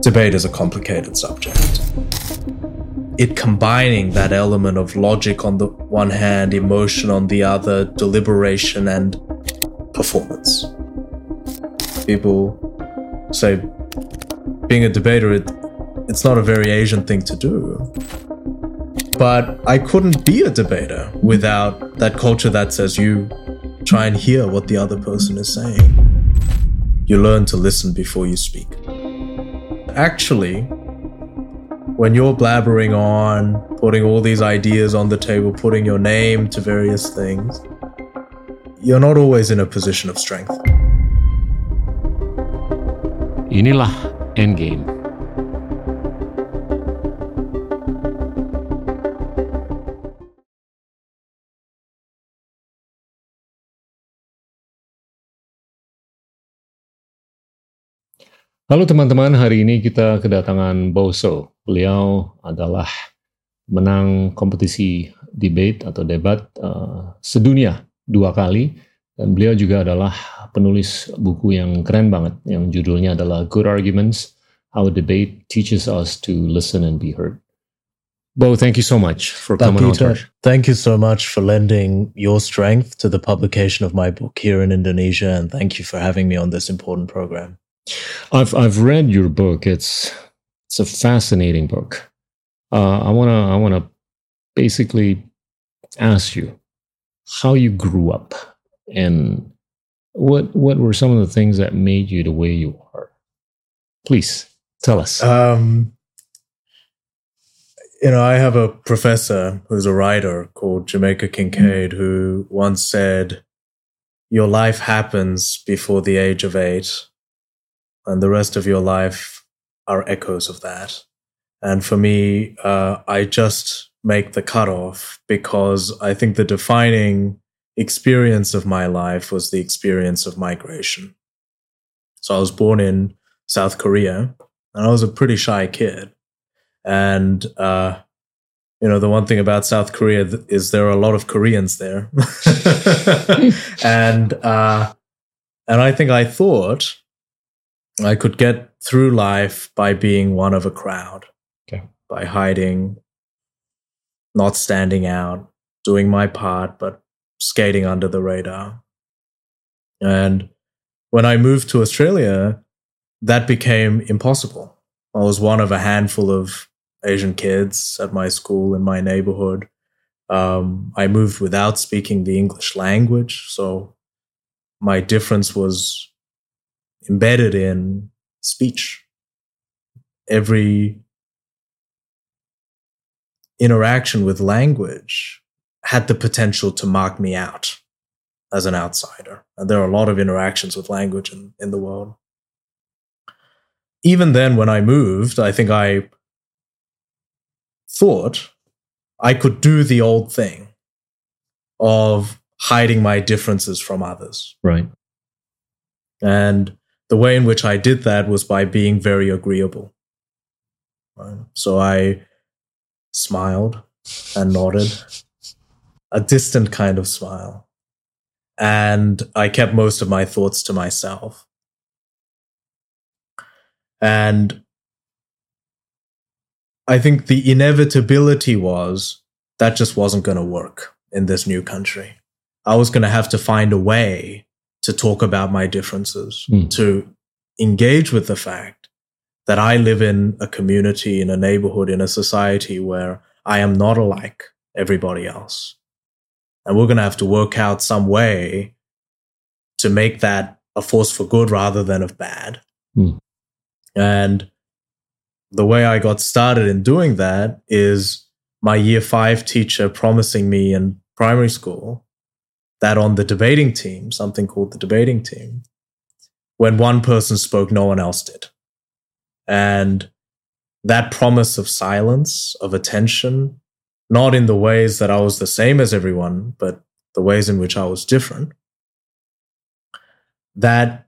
debate is a complicated subject. It combining that element of logic on the one hand, emotion on the other, deliberation and performance. People say being a debater, it, it's not a very Asian thing to do. But I couldn't be a debater without that culture that says you try and hear what the other person is saying. You learn to listen before you speak. Actually, when you're blabbering on, putting all these ideas on the table, putting your name to various things, you're not always in a position of strength. Inilah Endgame. Halo teman-teman, hari ini kita kedatangan Boso. Beliau adalah menang kompetisi debate atau debat uh, sedunia dua kali dan beliau juga adalah penulis buku yang keren banget yang judulnya adalah Good Arguments: How Debate Teaches Us to Listen and Be Heard. Bo, thank you so much for coming Peter, on. Thank you so much for lending your strength to the publication of my book here in Indonesia, and thank you for having me on this important program. I've I've read your book. It's it's a fascinating book. Uh, I wanna I wanna basically ask you how you grew up and what what were some of the things that made you the way you are. Please tell us. Um, you know, I have a professor who's a writer called Jamaica Kincaid who once said, "Your life happens before the age of eight, and the rest of your life are echoes of that. And for me, uh, I just make the cutoff because I think the defining experience of my life was the experience of migration. So I was born in South Korea and I was a pretty shy kid. And, uh, you know, the one thing about South Korea is there are a lot of Koreans there. and, uh, and I think I thought I could get through life by being one of a crowd, okay. by hiding, not standing out, doing my part, but skating under the radar. And when I moved to Australia, that became impossible. I was one of a handful of Asian kids at my school in my neighborhood. Um, I moved without speaking the English language, so my difference was embedded in speech. Every interaction with language had the potential to mark me out as an outsider. And there are a lot of interactions with language in, in the world. Even then, when I moved, I think I thought I could do the old thing of hiding my differences from others. Right. And the way in which I did that was by being very agreeable. Right? So I smiled and nodded, a distant kind of smile. And I kept most of my thoughts to myself. And I think the inevitability was that just wasn't going to work in this new country. I was going to have to find a way to talk about my differences, mm. to engage with the fact that I live in a community, in a neighborhood, in a society where I am not alike everybody else. And we're going to have to work out some way to make that a force for good rather than of bad. Mm. And the way I got started in doing that is my year five teacher promising me in primary school that on the debating team, something called the debating team, when one person spoke, no one else did. And that promise of silence, of attention, not in the ways that I was the same as everyone, but the ways in which I was different, that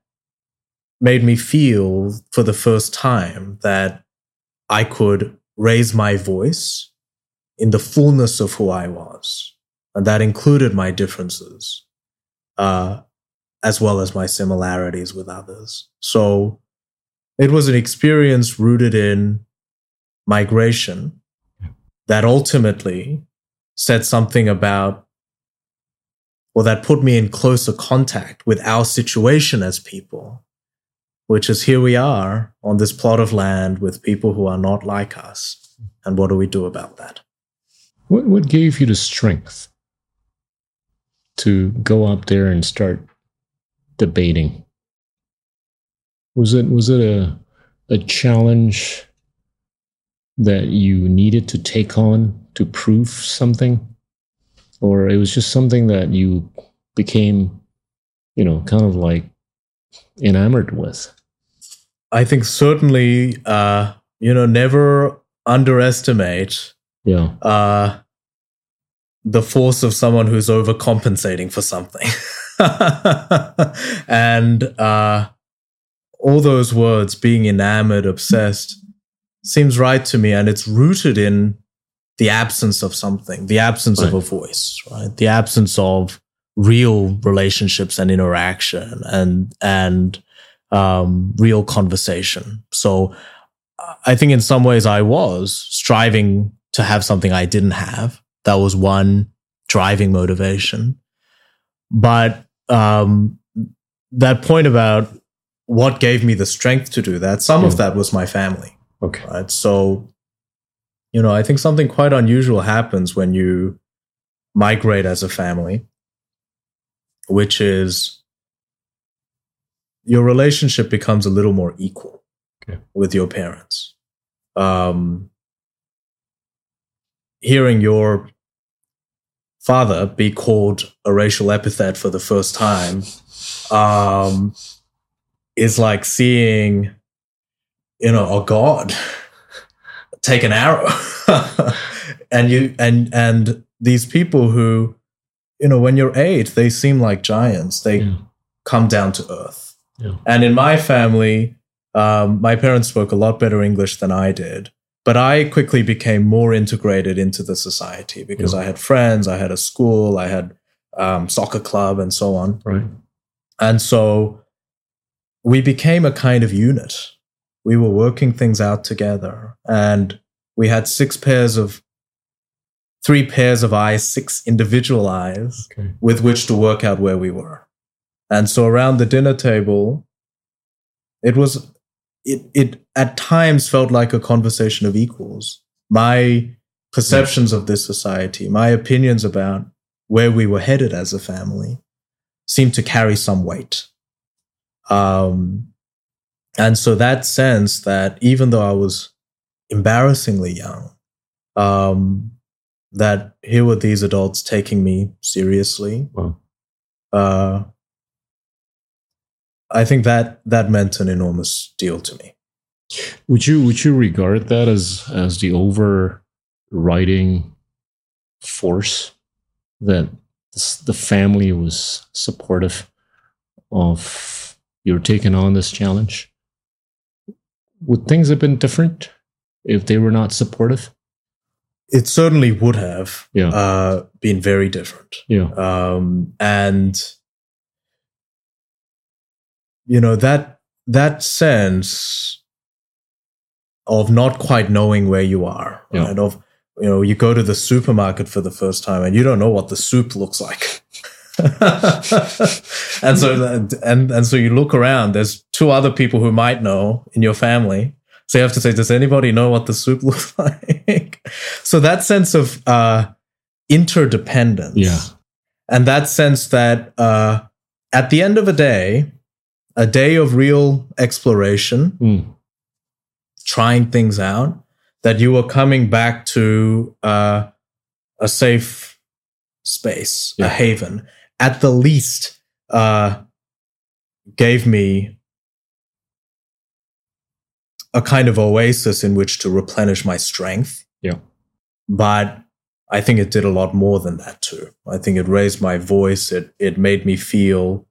made me feel for the first time that I could raise my voice in the fullness of who I was and that included my differences, uh, as well as my similarities with others. So, it was an experience rooted in migration that ultimately said something about or that put me in closer contact with our situation as people, which is here we are on this plot of land with people who are not like us. And what do we do about that? What, what gave you the strength to go up there and start debating? Was it was it a a challenge that you needed to take on to prove something? Or it was just something that you became, you know, kind of like enamored with? I think certainly, uh, you know, never underestimate yeah. uh, the force of someone who's overcompensating for something. and uh, all those words, being enamored, obsessed, seems right to me. And it's rooted in the absence of something, the absence right. of a voice, right? The absence of real relationships and interaction and, and, um, real conversation. So I think in some ways I was striving to have something I didn't have. That was one driving motivation. But um, that point about what gave me the strength to do that, some of that was my family. Okay. Right. So, you know, I think something quite unusual happens when you migrate as a family, which is your relationship becomes a little more equal okay. with your parents. Um, hearing your father be called a racial epithet for the first time um, is like seeing, you know, a god take an arrow, and you and and these people who, you know, when you're eight, they seem like giants. They yeah. come down to earth. Yeah. And in my family, um, my parents spoke a lot better English than I did. But I quickly became more integrated into the society because yeah. I had friends, I had a school, I had um, soccer club, and so on. Right. And so we became a kind of unit. We were working things out together, and we had six pairs of three pairs of eyes, six individual eyes okay. with which to work out where we were. And so around the dinner table, it was it it at times felt like a conversation of equals. My perceptions of this society, my opinions about where we were headed as a family, seemed to carry some weight. Um, and so that sense that even though I was embarrassingly young, um, that here were these adults taking me seriously. Wow. Uh, I think that that meant an enormous deal to me. Would you would you regard that as as the overriding force that the family was supportive of your taking on this challenge? Would things have been different if they were not supportive? It certainly would have yeah. uh, been very different. Yeah. Um, and you know that that sense of not quite knowing where you are yeah. right? of you know you go to the supermarket for the first time and you don't know what the soup looks like. And so and and so you look around there's two other people who might know in your family. So you have to say does anybody know what the soup looks like? So that sense of uh interdependence yeah. and that sense that uh at the end of a day a day of real exploration, mm. trying things out, that you were coming back to uh, a safe space, yeah. a haven, at the least, uh, gave me a kind of oasis in which to replenish my strength. Yeah. But I think it did a lot more than that too. I think it raised my voice. It it made me feel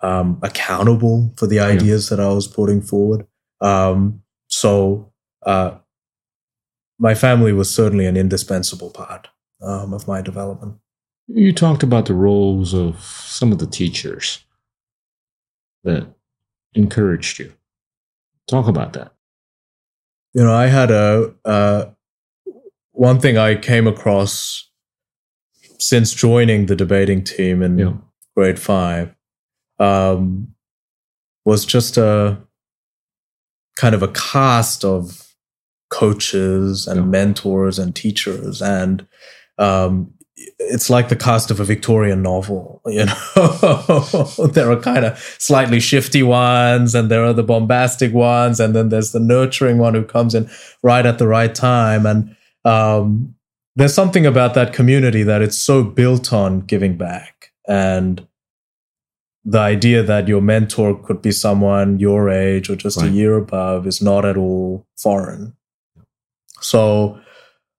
um, accountable for the ideas yeah. that I was putting forward. Um, so uh, my family was certainly an indispensable part um, of my development. You talked about the roles of some of the teachers that encouraged you Talk about that. You know, I had a uh, one thing I came across since joining the debating team in Yeah. grade five um, was just a kind of a cast of coaches and Yeah. mentors and teachers and um, it's like the cast of a Victorian novel, you know. there are kind of slightly shifty ones, and there are the bombastic ones, and then there's the nurturing one who comes in right at the right time. And um, there's something about that community that it's so built on giving back, and the idea that your mentor could be someone your age or just a year above is not at all foreign. So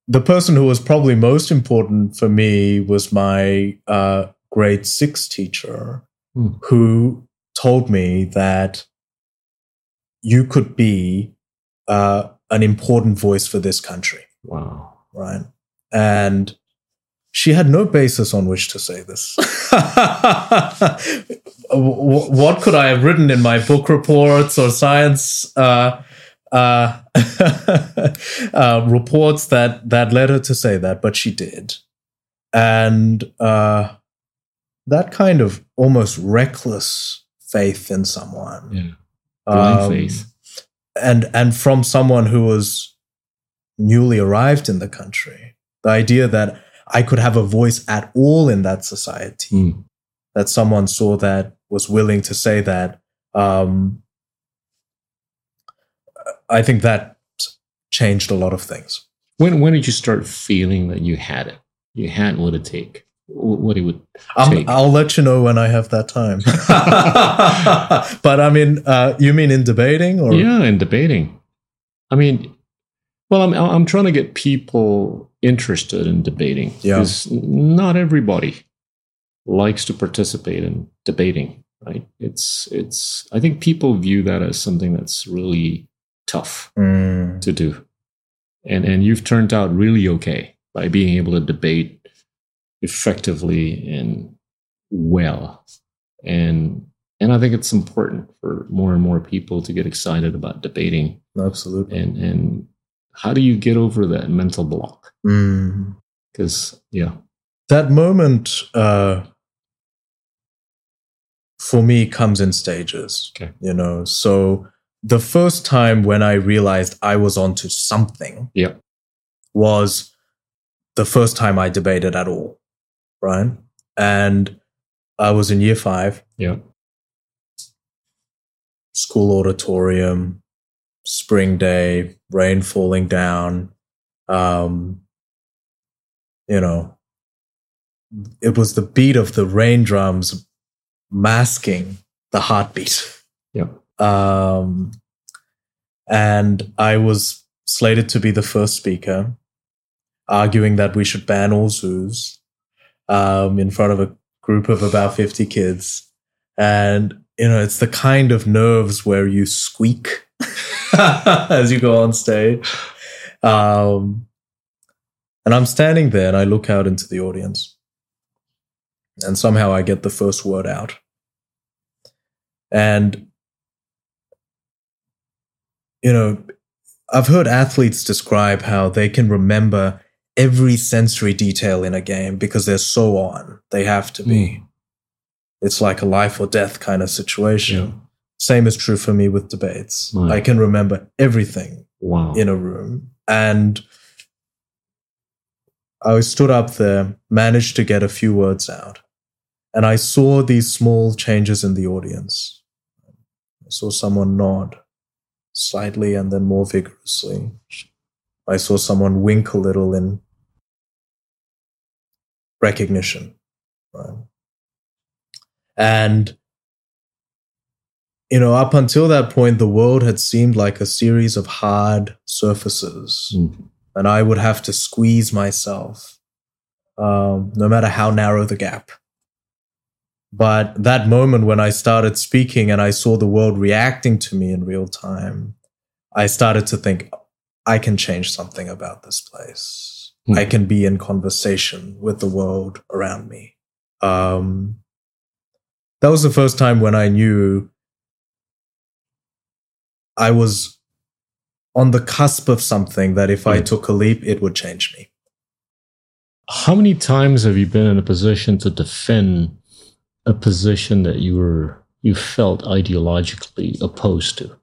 the person who was probably most important for me was my uh, grade six teacher, Hmm. who told me that you could be uh, an important voice for this country, Wow. right? And she had no basis on which to say this. What could I have written in my book reports or science uh, uh, uh, reports that that led her to say that? But she did, and uh, that kind of almost reckless faith in someone, Yeah. Blind um, faith. and and from someone who was newly arrived in the country, the idea that I could have a voice at all in that society Mm. that someone saw that was willing to say that um, i think that changed a lot of things When when did you start feeling that you had it? You had what it take. What it would take. i'll let you know when i have that time but i mean uh, you mean in debating or yeah, in debating. I mean, well, I'm I'm trying to get people interested in debating Yeah. because not everybody likes to participate in debating, right? It's it's. I think people view that as something that's really tough Mm, to do, and and you've turned out really okay by being able to debate effectively and well, and and I think it's important for more and more people to get excited about debating absolutely and and how do you get over that mental block Mm. because yeah that moment uh, for me comes in stages Okay. you know so the first time when i realized i was onto something Yeah. was the first time i debated at all right and i was in year five yeah school auditorium spring day rain falling down um you know it was the beat of the rain drums masking the heartbeat. Yeah. Um and i was slated to be the first speaker arguing that we should ban all zoos um in front of a group of about 50 kids. And you know it's the kind of nerves where you squeak as you go on stage. Um and i'm standing there and i look out into the audience. And somehow i get the first word out. And you know i've heard athletes describe how they can remember every sensory detail in a game because they're so on. They have to be. Hmm. It's like a life or death kind of situation. Yeah. same is true for me with debates. Right. i can remember everything wow. in a room. And I stood up there, managed to get a few words out, and I saw these small changes in the audience. I saw someone nod slightly and then more vigorously. I saw someone wink a little in recognition. Right? And you know, up until that point, the world had seemed like a series of hard surfaces, Mm. And I would have to squeeze myself, um, no matter how narrow the gap. But that moment when I started speaking and I saw the world reacting to me in real time, I started to think, I can change something about this place. Hmm. I can be in conversation with the world around me. Um, that was the first time when I knew I was on the cusp of something that if I Mm. took a leap, it would change me. How many times have you been in a position to defend a position that you were you felt ideologically opposed to?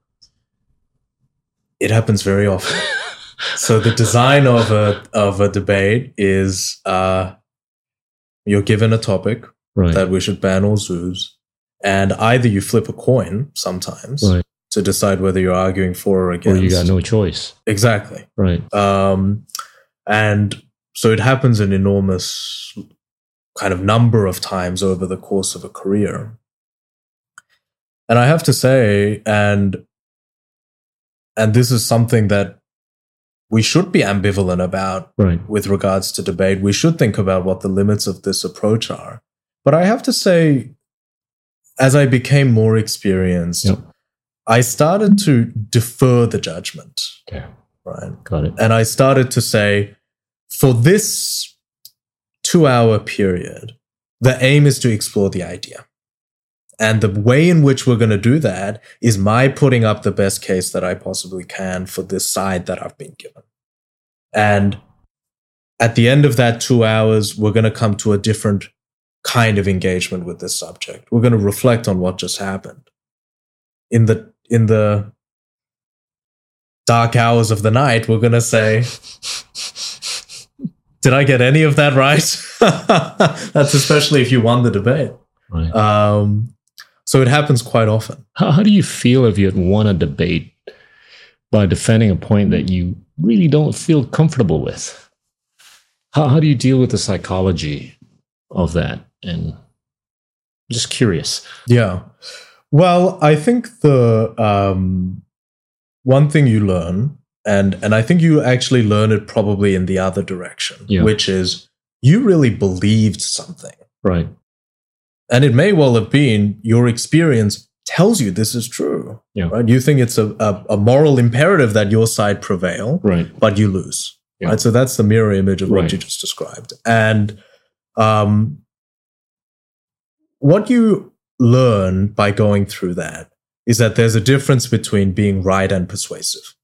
It happens very often. so the design of a of a debate is uh, you're given a topic Right. that we should ban all zoos, and either you flip a coin sometimes Right. To decide whether you're arguing for or or against. you got no choice. exactly. Right. Um, and so it happens an enormous kind of number of times over the course of a career. And I have to say, and and this is something that we should be ambivalent about Right. with regards to debate. We should think about what the limits of this approach are. But I have to say, as I became more experienced, Yep. I started to defer the judgment. Okay. Right Got it. and I started to say, for this two hour period, the aim is to explore the idea. And the way in which we're going to do that is my putting up the best case that I possibly can for this side that I've been given. And at the end of that two hours, we're going to come to a different kind of engagement with this subject. We're going to reflect on what just happened. In the, in the dark hours of the night, we're going to say, did I get any of that right? That's especially if you won the debate. Right. Um, so it happens quite often. How, how do you feel if you had won a debate by defending a point that you really don't feel comfortable with? How, how do you deal with the psychology of that? And I'm just curious. Yeah. Well, I think the um, one thing you learn, and and I think you actually learn it probably in the other direction, Yeah. which is you really believed something, Right. and it may well have been your experience tells you this is true. Yeah. Right? You think it's a, a, a moral imperative that your side prevail, Right. but you lose. Yeah. Right. So that's the mirror image of what Right. you just described. And um, what you learn by going through that is that there's a difference between being right and persuasive.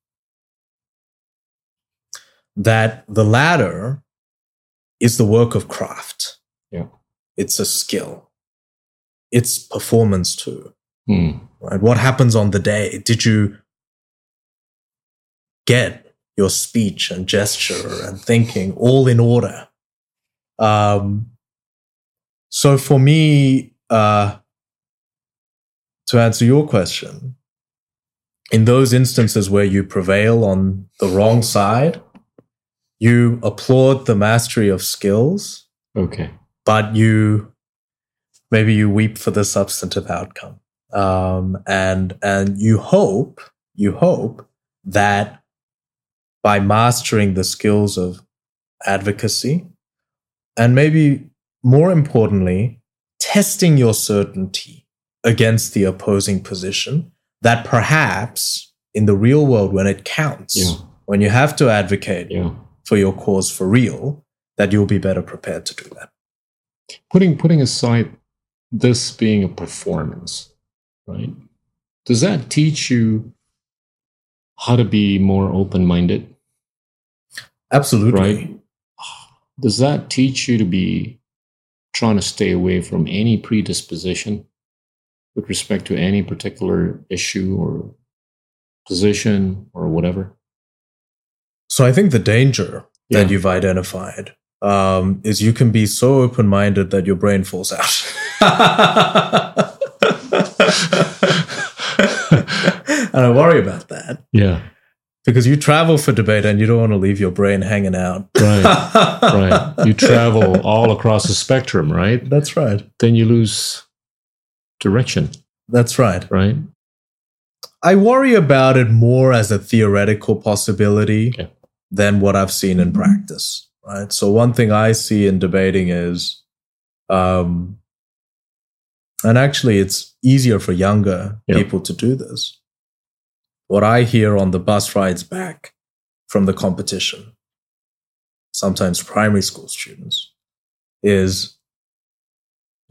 That the latter is the work of craft. Yeah. It's a skill. It's performance too Hmm. right? What happens on the day? Did you get your speech and gesture and thinking all in order? Um, so for me, uh, to answer your question, in those instances where you prevail on the wrong side, you applaud the mastery of skills, Okay. but you maybe you weep for the substantive outcome um, and and you hope you hope that by mastering the skills of advocacy and maybe more importantly testing your certainty against the opposing position that perhaps in the real world when it counts Yeah. when you have to advocate Yeah. for your cause for real that you'll be better prepared to do that Putting putting aside this being a performance, right? Does that teach you how to be more open minded? absolutely Right. Does that teach you to be trying to stay away from any predisposition with respect to any particular issue or position or whatever? So I think the danger Yeah. that you've identified um, is you can be so open minded that your brain falls out. and I worry about that Yeah. because you travel for debate and you don't want to leave your brain hanging out. Right. right. You travel all across the spectrum, right? That's right. Then you lose direction, That's right. right? I worry about it more as a theoretical possibility Okay. than what I've seen in practice. Right. So one thing I see in debating is, um, and actually it's easier for younger Yeah. people to do this. What I hear on the bus rides back from the competition, sometimes primary school students, is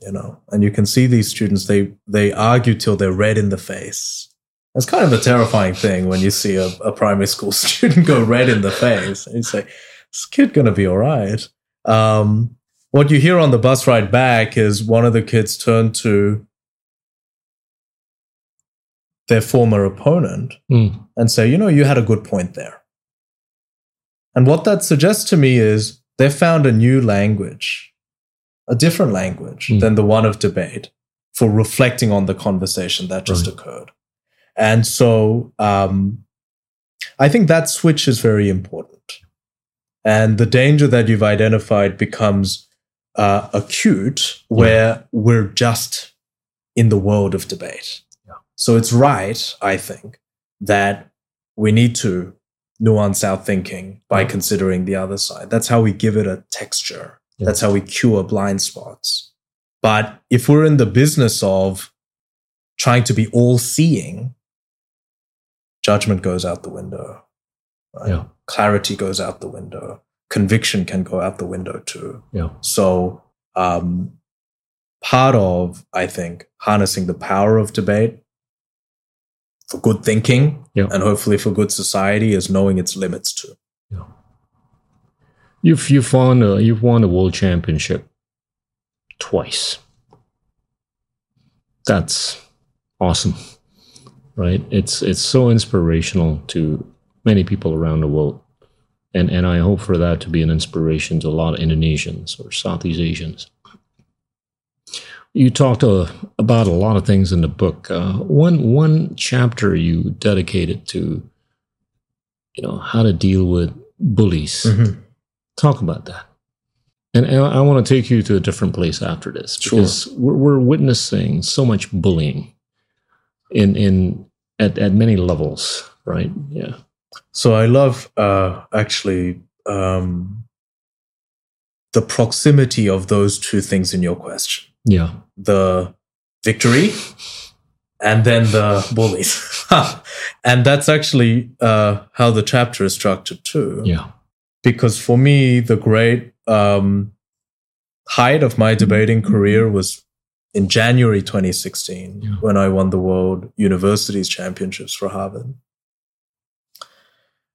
you know and you can see these students they they argue till they're red in the face It's kind of a terrifying thing when you see a, a primary school student go red in the face and you say, this kid gonna be all right. Um, what you hear on the bus ride back is one of the kids turn to their former opponent Mm. and say, you know, you had a good point there. And what that suggests to me is they found a new language, a different language Mm. than the one of debate for reflecting on the conversation that just Right. occurred. And so um, I think that switch is very important. And the danger that you've identified becomes uh, acute where we're just in the world of debate. Yeah. So it's right, I think, that we need to nuance our thinking by Yeah. considering the other side. That's how we give it a texture. That's how we cure blind spots. But if we're in the business of trying to be all seeing, judgment goes out the window. Right? Yeah. Clarity goes out the window. Conviction can go out the window too. Yeah. So, um, part of, I think, harnessing the power of debate for good thinking Yeah. and hopefully for good society is knowing its limits too. You've you've won a, you've won a world championship twice. That's awesome, right? It's it's so inspirational to many people around the world, and and I hope for that to be an inspiration to a lot of Indonesians or Southeast Asians. You talked uh, about a lot of things in the book. Uh, one one chapter you dedicated to, you know, how to deal with bullies talk about that. And, and I want to take you to a different place after this Sure. because we're, we're witnessing so much bullying in in at, at many levels, right? Yeah. So I love uh, actually um, the proximity of those two things in your question Yeah. the victory and then the bullies. and that's actually uh, how the chapter is structured too. Yeah. Because for me, the great um, height of my debating career was in January 2016 Yeah. when I won the World Universities Championships for Harvard.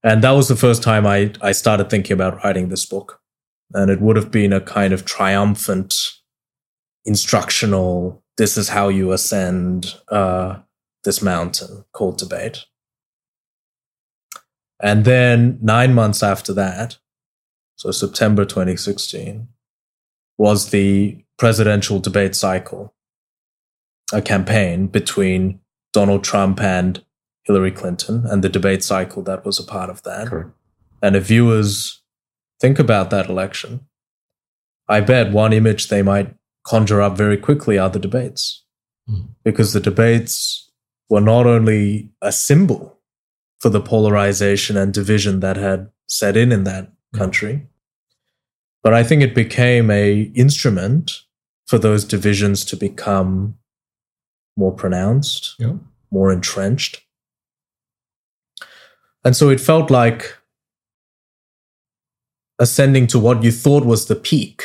And that was the first time I, I started thinking about writing this book. And it would have been a kind of triumphant, instructional, this is how you ascend uh, this mountain called debate. And then nine months after that, so September 2016, was the presidential debate cycle, a campaign between Donald Trump and Hillary Clinton, and the debate cycle that was a part of that. Correct. And if viewers think about that election, I bet one image they might conjure up very quickly are the debates. Mm. Because the debates were not only a symbol for the polarization and division that had set in in that mm. country, but I think it became a instrument for those divisions to become more pronounced, Yeah. more entrenched. And so it felt like ascending to what you thought was the peak.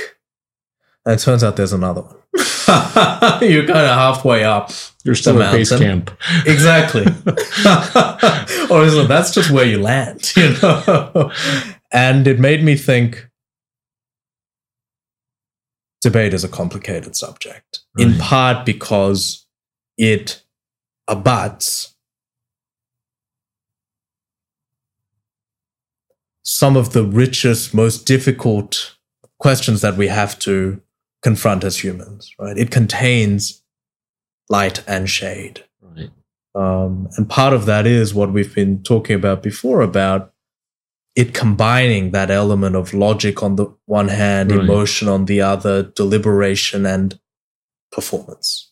And it turns out there's another one. You're kind of halfway up. You're still at base camp. Exactly. or is it, that's just where you land, you know? and it made me think debate is a complicated subject, in part because it abuts some of the richest, most difficult questions that we have to confront as humans, right? It contains light and shade. Right. Um, and part of that is what we've been talking about before about it combining that element of logic on the one hand, Right. emotion on the other, deliberation and performance.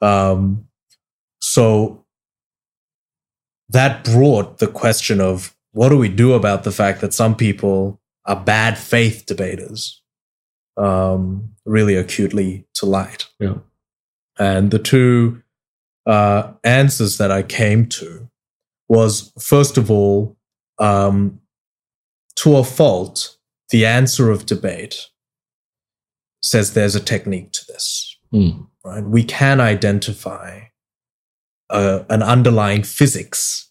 Um, so that brought the question of what do we do about the fact that some people are bad faith debaters um, really acutely to light. Yeah. And the two uh, answers that I came to was first of all, um, to a fault, the answer of debate says there's a technique to this, Mm. right? We can identify uh, an underlying physics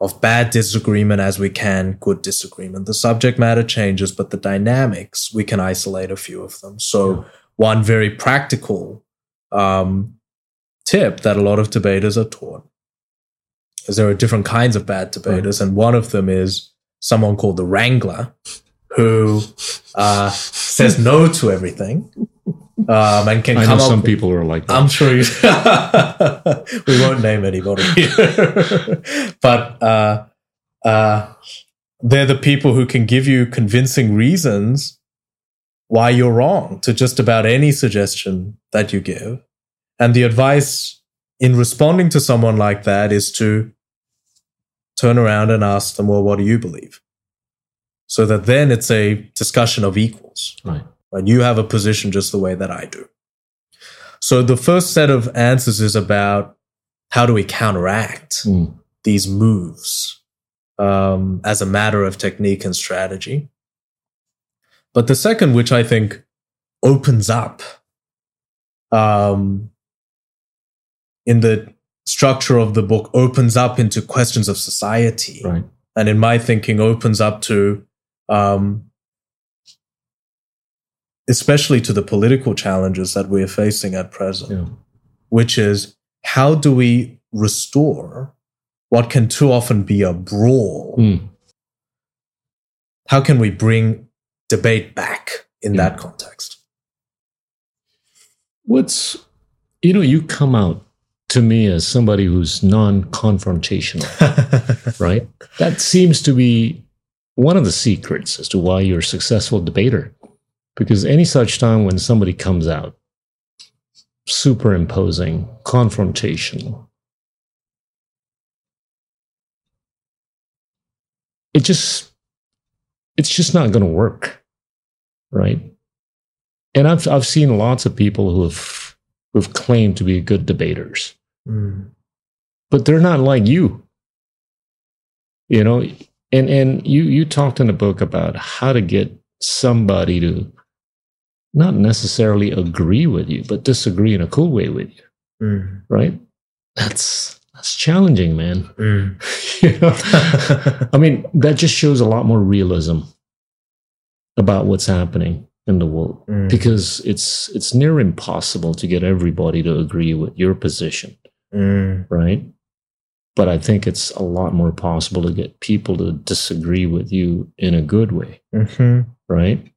of bad disagreement as we can good disagreement. The subject matter changes, but the dynamics, we can isolate a few of them. So, yeah. one very practical um, tip that a lot of debaters are taught is there are different kinds of bad debaters, and one of them is someone called the Wrangler who uh, says no to everything um, and can I come know up. Some people are like that. I'm sure you. we won't name anybody but uh, uh, they're the people who can give you convincing reasons why you're wrong to just about any suggestion that you give, and the advice in responding to someone like that is to turn around and ask them, "Well, what do you believe?" So that then it's a discussion of equals. Right Right? You have a position just the way that I do. So the first set of answers is about how do we counteract mm. these moves um, as a matter of technique and strategy. But the second, which I think opens up um, in the structure of the book, opens up into questions of society. Right. And in my thinking, opens up to um, especially to the political challenges that we're facing at present, yeah. which is how do we restore what can too often be a brawl? Mm. How can we bring debate back in yeah. that context? What's, you know, you come out to me as somebody who's non confrontational, right? That seems to be one of the secrets as to why you're a successful debater because any such time when somebody comes out superimposing, confrontational, it just it's just not going to work right? And i've i've seen lots of people who have who've claimed to be good debaters. Mm. but they're not like you. You know and and you you talked in the book about how to get somebody to not necessarily agree with you, but disagree in a cool way with you. Mm. Right? That's that's challenging, man. Mm. I mean, that just shows a lot more realism about what's happening in the world mm. because it's it's near impossible to get everybody to agree with your position. Mm. Right? But I think it's a lot more possible to get people to disagree with you in a good way. Mm-hmm. Right?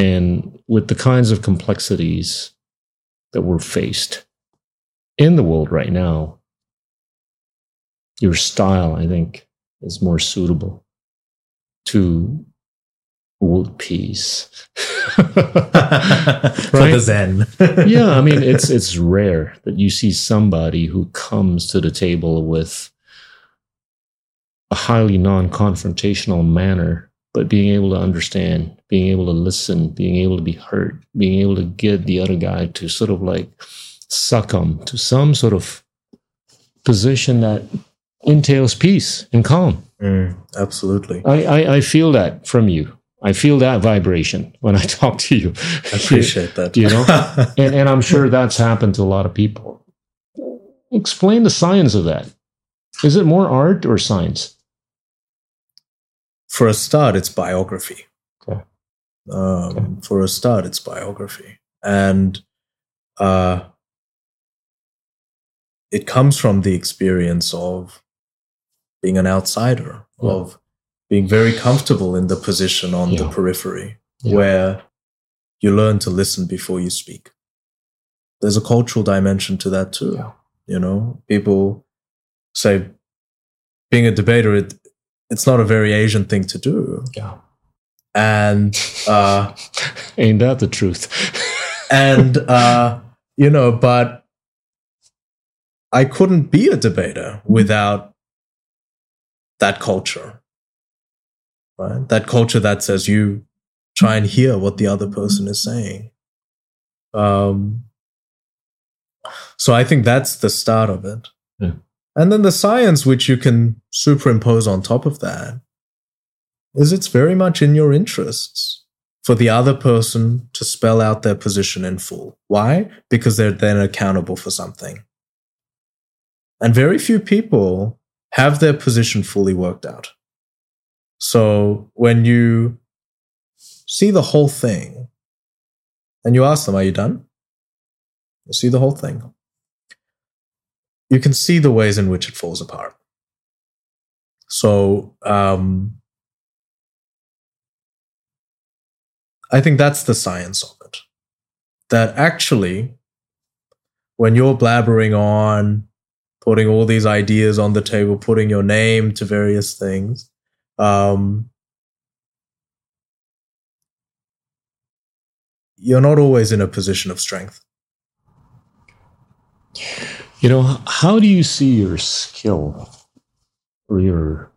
And with the kinds of complexities that we're faced in the world right now, your style, I think, is more suitable to world peace. right? For the Zen. yeah, I mean it's it's rare that you see somebody who comes to the table with a highly non-confrontational manner but being able to understand, being able to listen, being able to be heard, being able to get the other guy to sort of like succumb to some sort of position that entails peace and calm. Mm, absolutely. I, I, I, feel that from you. I feel that vibration when I talk to you. I appreciate that. You know, and, and I'm sure that's happened to a lot of people. Explain the science of that. Is it more art or science? For a start, it's biography. Okay. Um, okay. For a start, it's biography, and uh, it comes from the experience of being an outsider, yeah. of being very comfortable in the position on yeah. the periphery, yeah. where you learn to listen before you speak. There's a cultural dimension to that too. You know, people say being a debater, it, it's not a very Asian thing to do. Yeah. And uh, ain't that the truth? and uh, you know, but I couldn't be a debater without that culture. Right? That culture that says you try and hear what the other person is saying. Um, so I think that's the start of it. Yeah. And then the science, which you can superimpose on top of that, is it's very much in your interests for the other person to spell out their position in full. Why? Because they're then accountable for something. And very few people have their position fully worked out. So when you see the whole thing and you ask them, Are you done? You see the whole thing. You can see the ways in which it falls apart. So, um, I think that's the science of it. That actually, when you're blabbering on, putting all these ideas on the table, putting your name to various things, um, you're not always in a position of strength. You know, how do you see your skill or your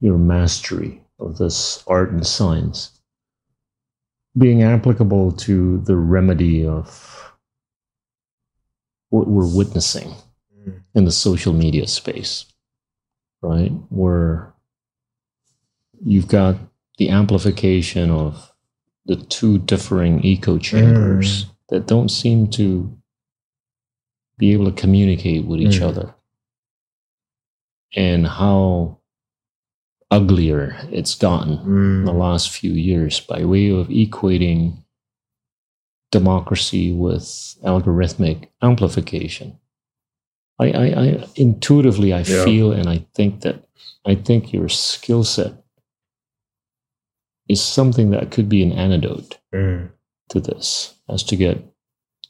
your mastery of this art and science being applicable to the remedy of what we're witnessing mm. in the social media space, right? Where you've got the amplification of the two differing echo chambers mm. that don't seem to be able to communicate with each mm. other and how uglier it's gotten mm. in the last few years by way of equating democracy with algorithmic amplification. I, I, I intuitively I yeah. feel and I think that I think your skill set is something that could be an antidote mm. to this, as to get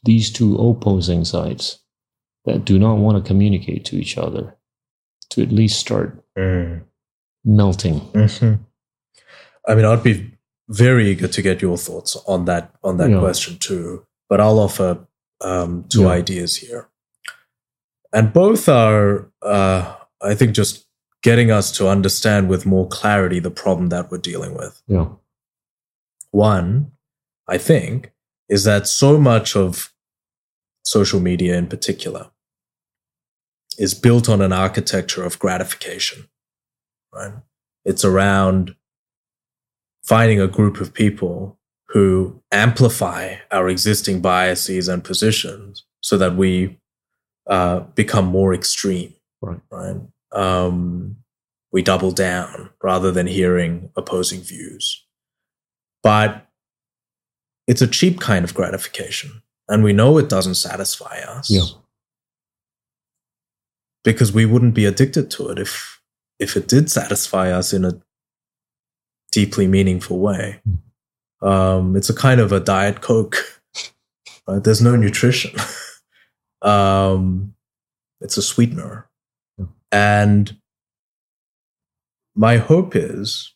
these two opposing sides that do not want to communicate to each other to at least start mm melting. Mm-hmm. I mean, I'd be very eager to get your thoughts on that on that yeah. question too. But I'll offer um, two yeah. ideas here, and both are, uh, I think, just getting us to understand with more clarity the problem that we're dealing with. Yeah. One, I think, is that so much of social media in particular is built on an architecture of gratification right? It's around finding a group of people who amplify our existing biases and positions so that we uh, become more extreme, right? Right. Um, we double down rather than hearing opposing views. But it's a cheap kind of gratification, and we know it doesn't satisfy us. Yeah. Because we wouldn't be addicted to it if if it did satisfy us in a deeply meaningful way. Um, it's a kind of a diet coke. Right? There's no nutrition. um, it's a sweetener, and my hope is,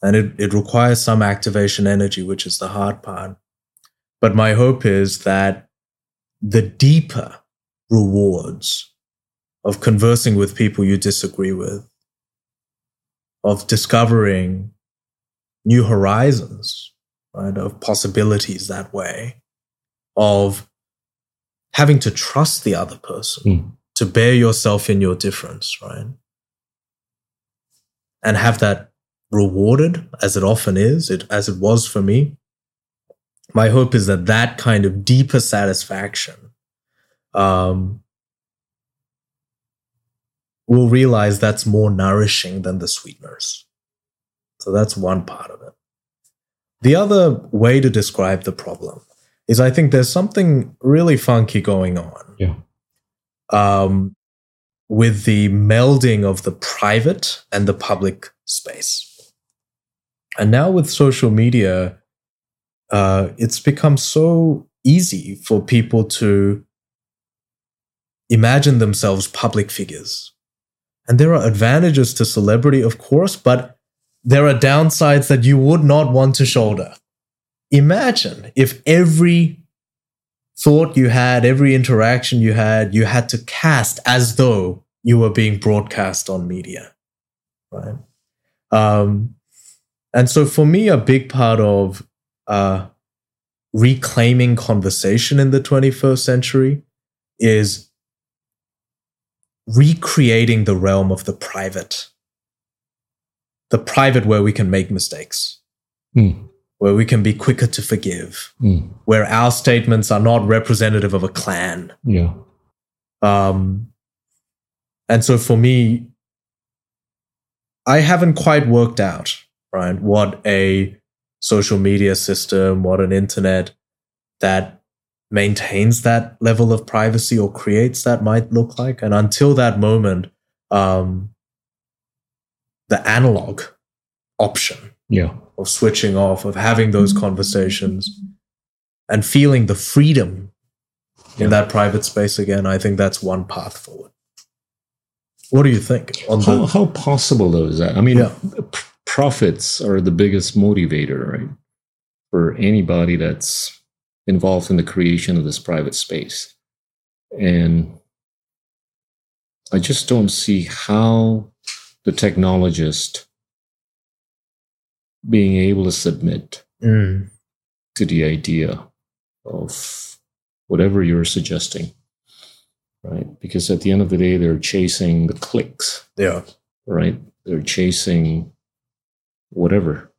and it, it requires some activation energy, which is the hard part. But my hope is that the deeper rewards of conversing with people you disagree with, of discovering new horizons, right? Of possibilities that way, of having to trust the other person, mm. to bear yourself in your difference, right? And have that rewarded as it often is, it, as it was for me. My hope is that that kind of deeper satisfaction um, will realize that's more nourishing than the sweeteners. So that's one part of it. The other way to describe the problem is I think there's something really funky going on. Yeah. Um, with the melding of the private and the public space. And now with social media, uh, it's become so easy for people to imagine themselves public figures and there are advantages to celebrity, of course, but there are downsides that you would not want to shoulder. Imagine if every thought you had, every interaction you had, you had to cast as though you were being broadcast on media, right? Um, and so for me, a big part of uh, reclaiming conversation in the 21st century is recreating the realm of the private. The private where we can make mistakes, mm. where we can be quicker to forgive, mm. where our statements are not representative of a clan. Yeah. Um, and so for me, I haven't quite worked out, right, what a social media system, what an internet that maintains that level of privacy or creates that might look like. And until that moment, um, the analog option yeah. of switching off, of having those conversations and feeling the freedom Yeah. in that private space again, I think that's one path forward. What do you think on How, the how possible though is that? I mean, Yeah. p- profits are the biggest motivator, right? For anybody that's involved in the creation of this private space. And I just don't see how the technologist being able to submit Mm, to the idea of whatever you're suggesting, right? Because at the end of the day, they're chasing the clicks, yeah, right? They're chasing whatever.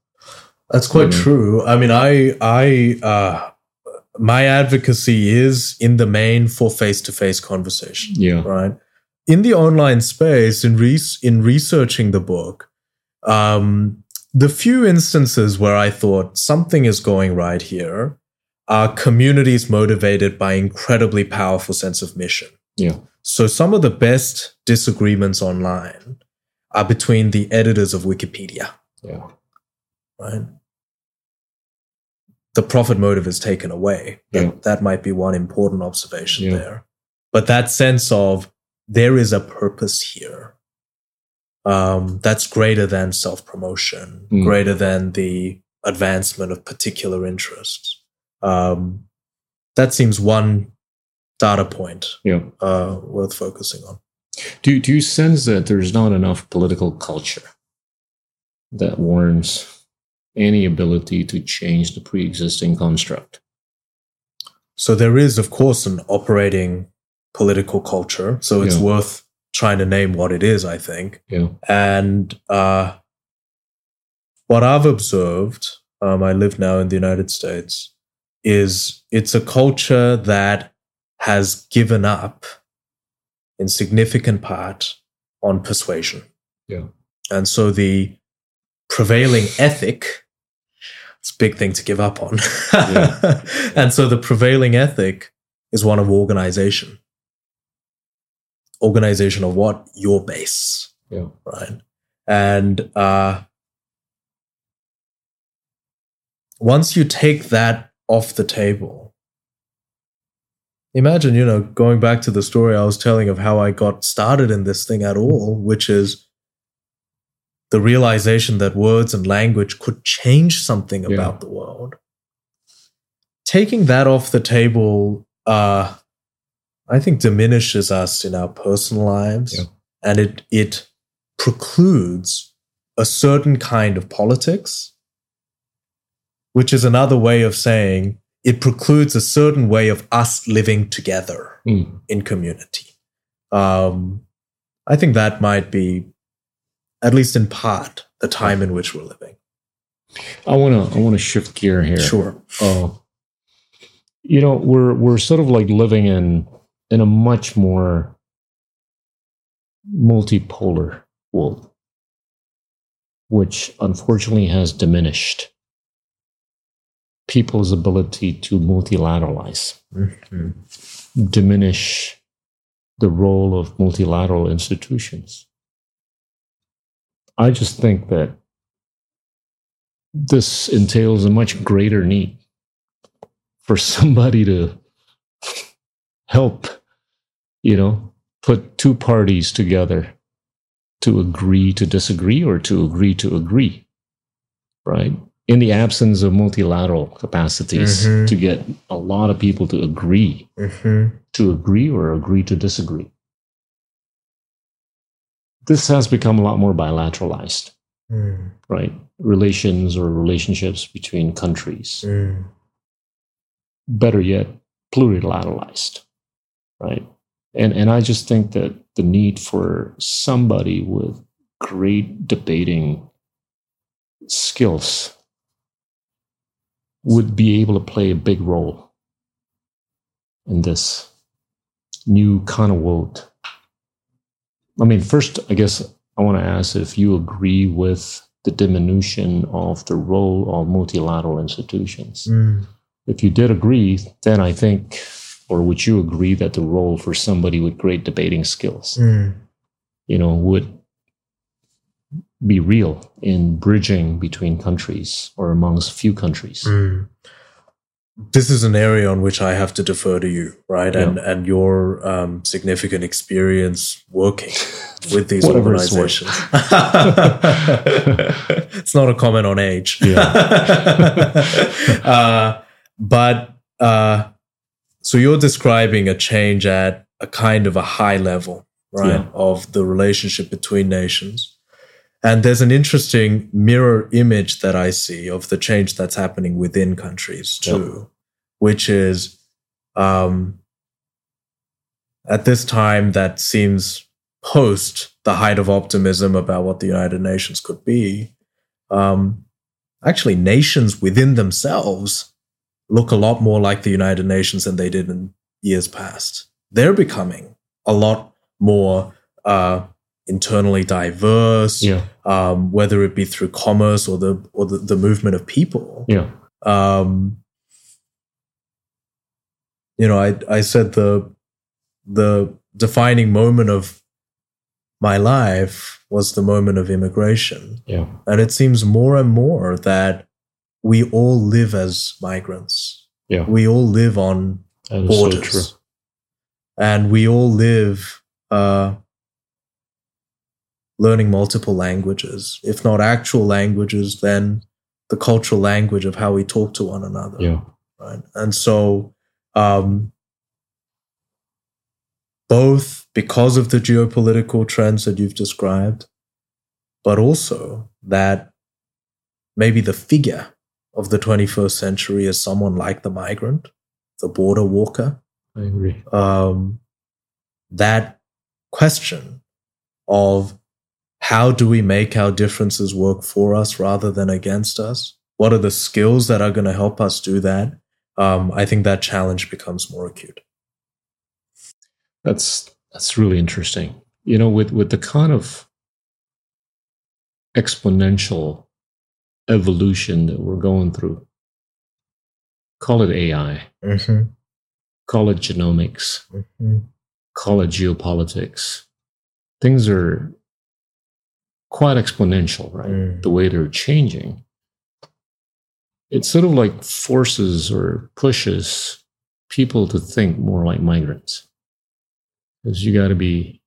that's quite true. I mean, I, I, uh, my advocacy is in the main for face to face conversation. Yeah. right? In the online space, in re- in researching the book, um, the few instances where I thought something is going right here are communities motivated by incredibly powerful sense of mission. Yeah. So some of the best disagreements online are between the editors of Wikipedia, Yeah. right? The profit motive is taken away. That- that might be one important observation Yeah. there. But that sense of there is a purpose here um, that's greater than self promotion, Mm. greater than the advancement of particular interests. Um, that seems one data point Yeah. uh, worth focusing on. Do, do you sense that there's not enough political culture that warrants any ability to change the pre existing construct? So there is, of course, an operating political culture. So it's Yeah. worth trying to name what it is, I think. Yeah. And uh, what I've observed, um, I live now in the United States, is it's a culture that has given up in significant part on persuasion. Yeah. And so the prevailing ethic, it's a big thing to give up on. Yeah. and so the prevailing ethic is one of organization. Organization of what? Your base Yeah. right? And uh, once you take that off the table, imagine, you know, going back to the story I was telling of how I got started in this thing at all, which is the realization that words and language could change something Yeah. about the world. Taking that off the table, uh, I think diminishes us in our personal lives, Yeah. and it it precludes a certain kind of politics, which is another way of saying it precludes a certain way of us living together Mm. in community. Um, I think that might be, at least in part, the time in which we're living. I wanna I wanna shift gear here. Sure. uh, you know we're we're sort of like living in in a much more multipolar world which unfortunately has diminished people's ability to multilateralize Mhm. diminish the role of multilateral institutions i just think that this entails a much greater need for somebody to help, you know, put two parties together to agree to disagree or to agree to agree, right? In the absence of multilateral capacities Mhm. to get a lot of people to agree Mhm. to agree or agree to disagree. This has become a lot more bilateralized, Mm. right? Relations or relationships between countries. Mm. better yet, plurilateralized, right? And and I just think that the need for somebody with great debating skills would be able to play a big role in this. new kind of world. I mean, first, I guess I want to ask if you agree with the diminution of the role of multilateral institutions. Mm. If you did agree, then I think, or would you agree that the role for somebody with great debating skills, Mm. you know, would be real in bridging between countries or amongst few countries? Mm. This is an area on which I have to defer to you, right? And and your um, significant experience working with these organizations. it's not a comment on age. uh, but uh, so you're describing a change at a kind of a high level, right, Yeah. of the relationship between nations. And there's an interesting mirror image that I see of the change that's happening within countries too, which is um, at this time that seems post the height of optimism about what the United Nations could be. Um, actually, nations within themselves look a lot more like the United Nations than they did in years past. They're becoming a lot more uh, internally diverse, Yeah, um, whether it be through commerce or the or the, the movement of people. yeah, Um, you know, I I said the the defining moment of my life was the moment of immigration, yeah, and it seems more and more that we all live as migrants. yeah. We all live on That so borders. true. And we all live uh, learning multiple languages. If not actual languages, then the cultural language of how we talk to one another. Yeah, Right. And so, um, both because of the geopolitical trends that you've described, but also that maybe the figure of the 21st century is someone like the migrant, the border walker, I agree. um, that question of how do we make our differences work for us rather than against us? What are the skills that are going to help us do that? Um, I think that challenge becomes more acute. That's that's really interesting. You know, with with the kind of exponential evolution that we're going through, call it AI, Mm-hmm. call it genomics, Mm-hmm. call it geopolitics. Things are quite exponential, right? Mm. The way they're changing. It sort of like forces or pushes people to think more like migrants. Because you got to be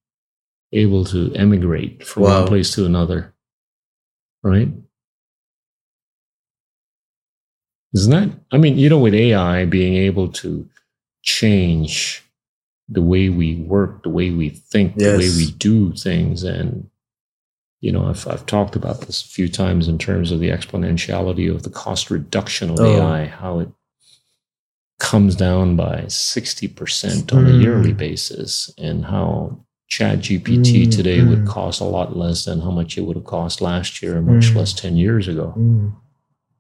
able to emigrate from Wow. one place to another, right? Isn't that? I mean, you know, with AI being able to change the way we work, the way we think, the way we do things, and you know, I've I've talked about this a few times in terms of the exponentiality of the cost reduction of Oh. AI, how it comes down by sixty percent on a Mm. yearly basis, and how ChatGPT Mm, today would mm. cost a lot less than how much it would have cost last year, and much Mm. less ten years ago, Mm.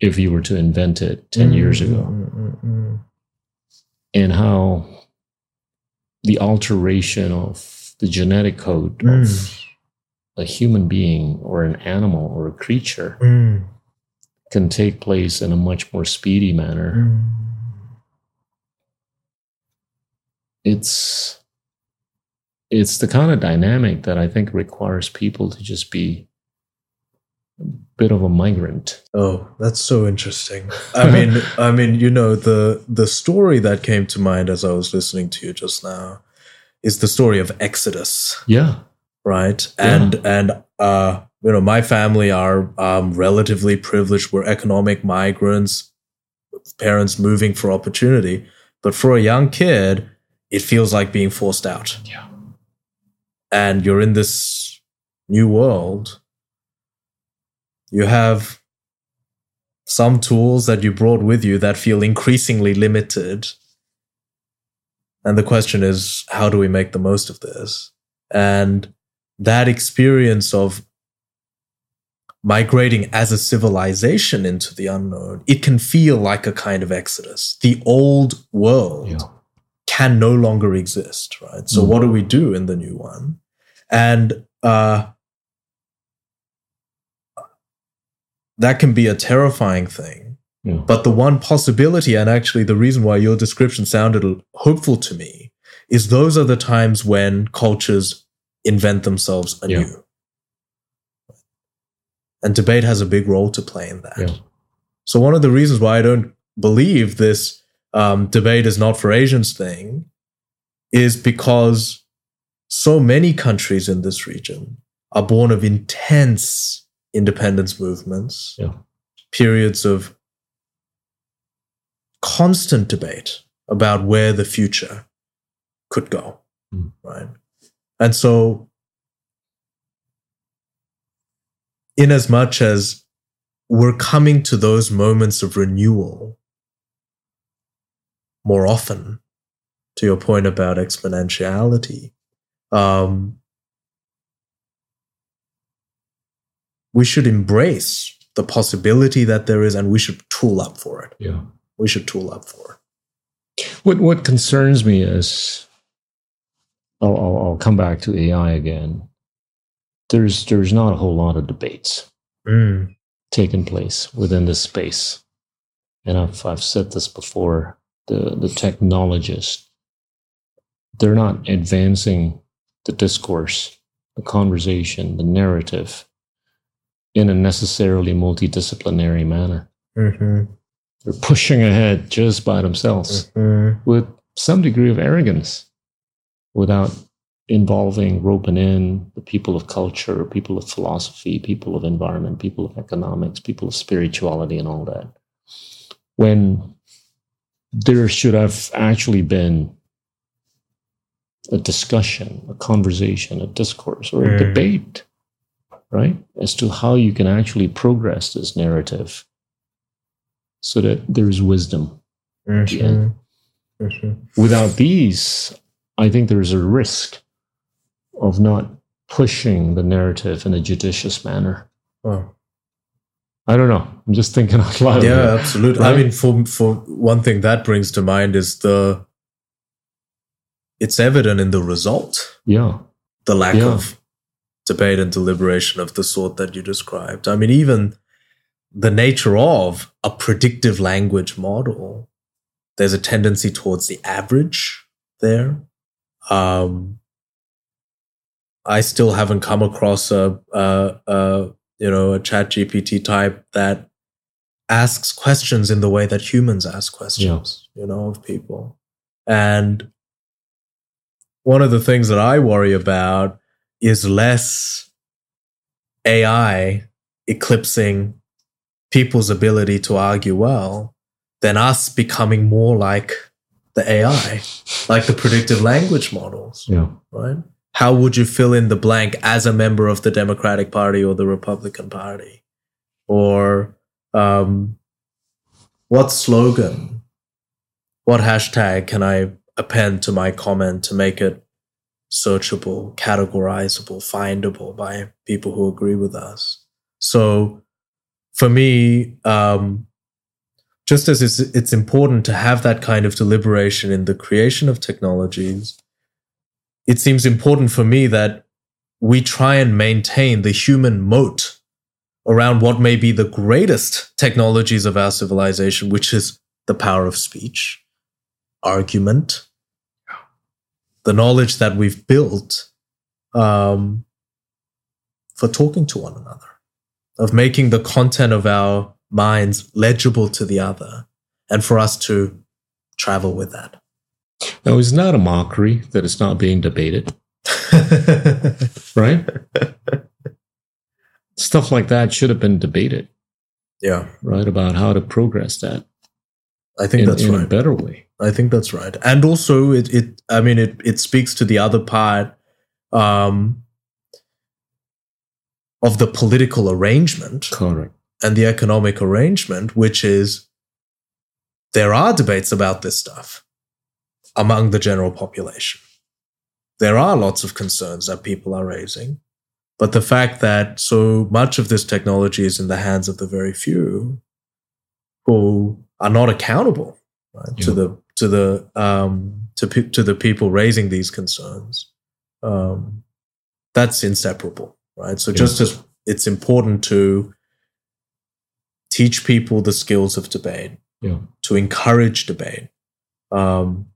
if you were to invent it ten years ago Mm, mm, mm, and how the alteration of the genetic code Mm. of a human being or an animal or a creature mm, can take place in a much more speedy manner. mm. It's it's the kind of dynamic that I think requires people to just be a bit of a migrant. Oh, that's so interesting. I mean, I mean, you know, the the story that came to mind as I was listening to you just now is the story of Exodus, Yeah. Right? Yeah. And and uh, you know, my family are um, relatively privileged. We're economic migrants, parents moving for opportunity. But for a young kid, it feels like being forced out. Yeah. and you're in this new world, you have some tools that you brought with you that feel increasingly limited. And the question is, how do we make the most of this? And that experience of migrating as a civilization into the unknown, it can feel like a kind of exodus. The old world Yeah. can no longer exist, right? So, Mm. what do we do in the new one? And uh, that can be a terrifying thing. Yeah. But the one possibility, and actually the reason why your description sounded hopeful to me, is those are the times when cultures invent themselves anew. Yeah. And debate has a big role to play in that. Yeah. So, one of the reasons why I don't believe this um, debate is not for Asians thing is because so many countries in this region are born of intense independence movements, Yeah. periods of constant debate about where the future could go. Mm. Right. And so, in as much as we're coming to those moments of renewal more often, to your point about exponentiality, um, we should embrace the possibility that there is, and we should tool up for it. Yeah. We should tool up for it. What what concerns me is, I'll, I'll, I'll come back to AI again. There's there's not a whole lot of debates taking place within this space, and I've I've said this before. The the technologists, they're not advancing the discourse, the conversation, the narrative, in a necessarily multidisciplinary manner. Mm-hmm. They're pushing ahead just by themselves Mm-hmm. with some degree of arrogance without involving, roping in the people of culture, people of philosophy, people of environment, people of economics, people of spirituality, and all that. When there should have actually been a discussion, a conversation, a discourse, or a Mm. debate, right, as to how you can actually progress this narrative so that there's wisdom Mm-hmm. Mm-hmm. without these, I think there's a risk of not pushing the narrative in a judicious manner. Oh. I don't know. I'm just thinking out loud. Yeah, absolutely. I mean, for for one thing that brings to mind is the. It's evident in the result, Yeah. the lack Yeah. of debate and deliberation of the sort that you described. I mean, even the nature of a predictive language model, there's a tendency towards the average there. Um, I still haven't come across a, a, a you know a chat GPT type that asks questions in the way that humans ask questions, you know, of people. And one of the things that I worry about is less AI eclipsing people's ability to argue well than us becoming more like the AI, like the predictive language models, Yeah. right? How would you fill in the blank as a member of the Democratic Party or the Republican Party? Or um, what slogan, what hashtag can I append to my comment to make it searchable, categorizable, findable by people who agree with us? So for me, um, just as it's, it's important to have that kind of deliberation in the creation of technologies, it seems important for me that we try and maintain the human moat around what may be the greatest technologies of our civilization, which is the power of speech, argument, the knowledge that we've built um, for talking to one another, of making the content of our minds legible to the other, and for us to travel with that. Now, it's not a mockery that it's not being debated, right? Stuff like that should have been debated, yeah, right? About how to progress that I think in, that's in a right. better way. I think that's right. And also it it I mean it it speaks to the other part um of the political arrangement Correct. And the economic arrangement, which is there are debates about this stuff among the general population. There are lots of concerns that people are raising. But the fact that so much of this technology is in the hands of the very few who are not accountable right, to the to the um, to to the people raising these concerns, um, that's inseparable, right? So just as it's important to teach people the skills of debate, yeah. to encourage debate. Um,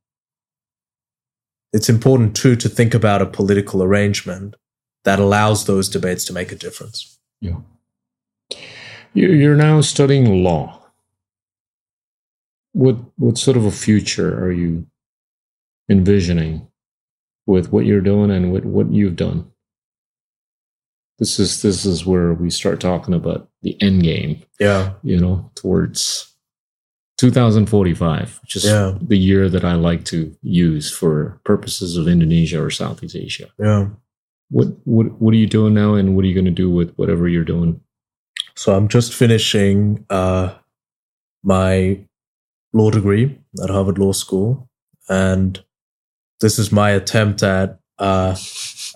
it's important too to think about a political arrangement that allows those debates to make a difference. Yeah. You're now studying law. What what sort of a future are you envisioning with what you're doing and what, what you've done? This is this is where we start talking about the end game. Yeah. You know, towards 2045, which is yeah. the year that I like to use for purposes of Indonesia or Southeast Asia. Yeah. What what what are you doing now, and what are you going to do with whatever you're doing? So I'm just finishing uh, my law degree at Harvard Law School, and this is my attempt at uh,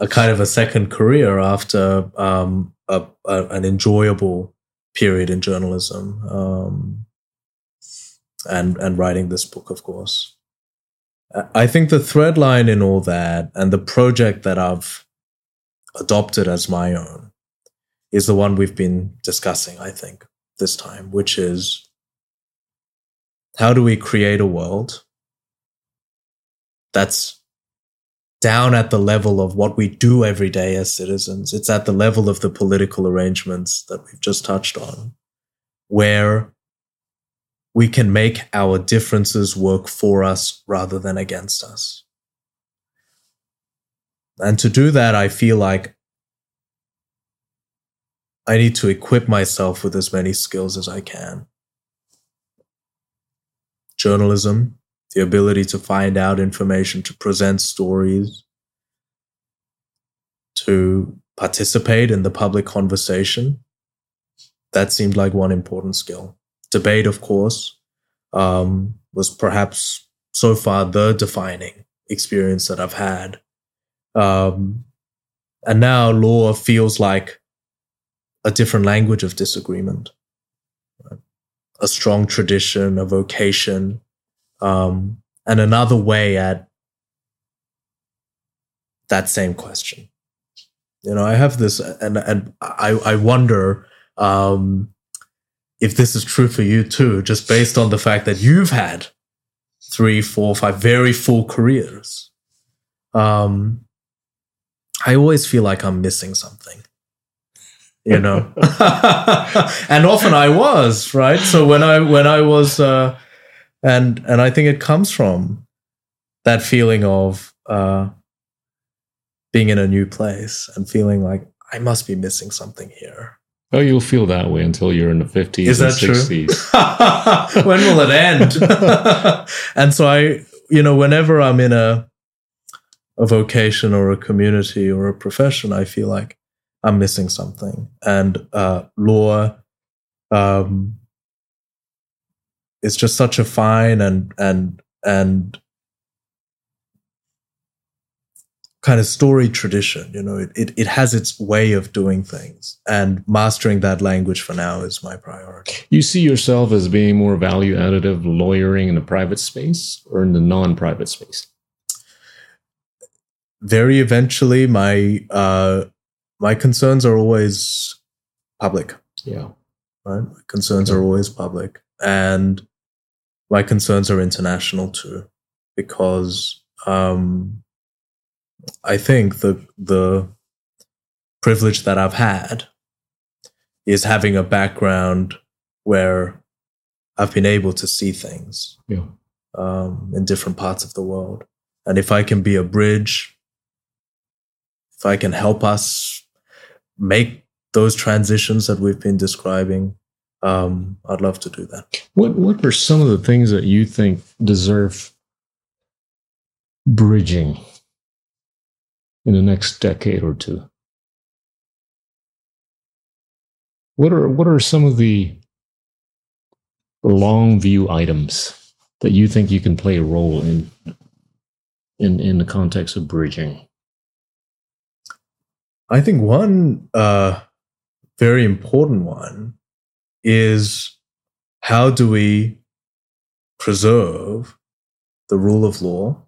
a kind of a second career after um, a, a, an enjoyable period in journalism um, and and writing this book, of course. I think the thread line in all that and the project that I've adopted as my own is the one we've been discussing, I think, this time, which is how do we create a world that's down at the level of what we do every day as citizens? It's at the level of the political arrangements that we've just touched on, where we can make our differences work for us rather than against us. And to do that, I feel like I need to equip myself with as many skills as I can. Journalism, the ability to find out information, to present stories, to participate in the public conversation. That seemed like one important skill. Debate, of course, um, was perhaps so far the defining experience that I've had. Um, and now law feels like a different language of disagreement, right? a strong tradition, a vocation, um, and another way at that same question. You know, I have this, and and I I wonder um, if this is true for you too, just based on the fact that you've had three, four, five very full careers. Um, I always feel like I'm missing something you know and often i was right so when i when i was uh and and i think it comes from that feeling of uh being in a new place and feeling like i must be missing something here. Oh you'll feel that way until you're in the 50s is that and 60s true? when will it end? And so i you know whenever i'm in a a vocation or a community or a profession i feel like I'm missing something. And uh, law um, is just such a fine and and and kind of story tradition. You know, it, it it has its way of doing things, and mastering that language for now is my priority. You see yourself as being more value additive lawyering in the private space or in the non-private space? Very eventually, my uh, my concerns are always public. Yeah. Right. My concerns okay. are always public. And my concerns are international too, because um, I think the the privilege that I've had is having a background where I've been able to see things yeah. um, in different parts of the world. And if I can be a bridge, if I can help us make those transitions that we've been describing, um, I'd love to do that. What What are some of the things that you think deserve bridging in the next decade or two? What are What are some of the long view items that you think you can play a role in in in the context of bridging? I think one uh, very important one is how do we preserve the rule of law?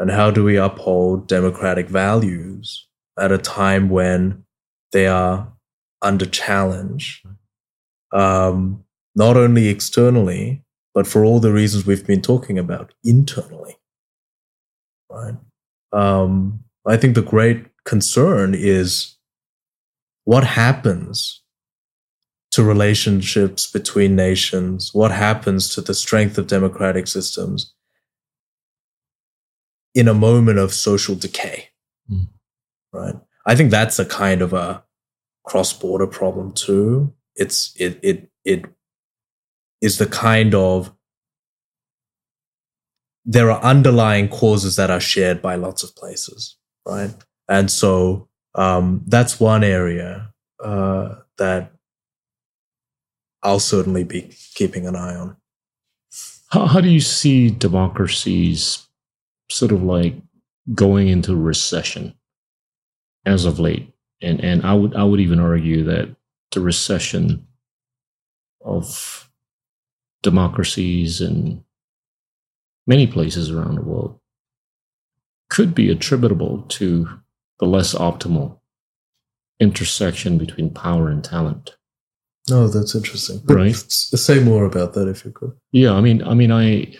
And how do we uphold democratic values at a time when they are under challenge, um, not only externally, but for all the reasons we've been talking about internally? Right. Um, I think the great concern is what happens to relationships between nations, what happens to the strength of democratic systems in a moment of social decay. Mm. Right. I think that's a kind of a cross-border problem too. It's it it it is the kind of there are underlying causes that are shared by lots of places, right? And so um, that's one area uh, that I'll certainly be keeping an eye on. How, how do you see democracies sort of like going into recession as of late? And and I would I would even argue that the recession of democracies in many places around the world could be attributable to the less optimal intersection between power and talent. Oh, that's interesting. Right. Say more about that if you could. Yeah, I mean, I mean, I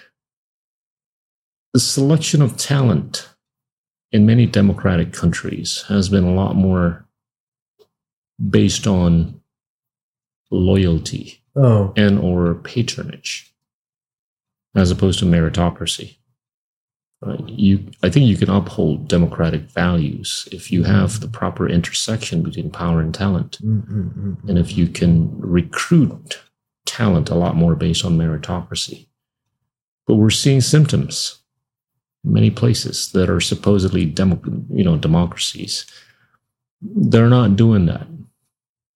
the selection of talent in many democratic countries has been a lot more based on loyalty oh. and or patronage as opposed to meritocracy. Uh, you, I think you can uphold democratic values if you have the proper intersection between power and talent, mm-hmm. and if you can recruit talent a lot more based on meritocracy. But we're seeing symptoms in many places that are supposedly demo, you know, democracies. They're not doing that.